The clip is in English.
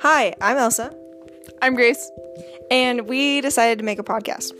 Hi, I'm Elsa, I'm Grace. and we decided to make a podcast.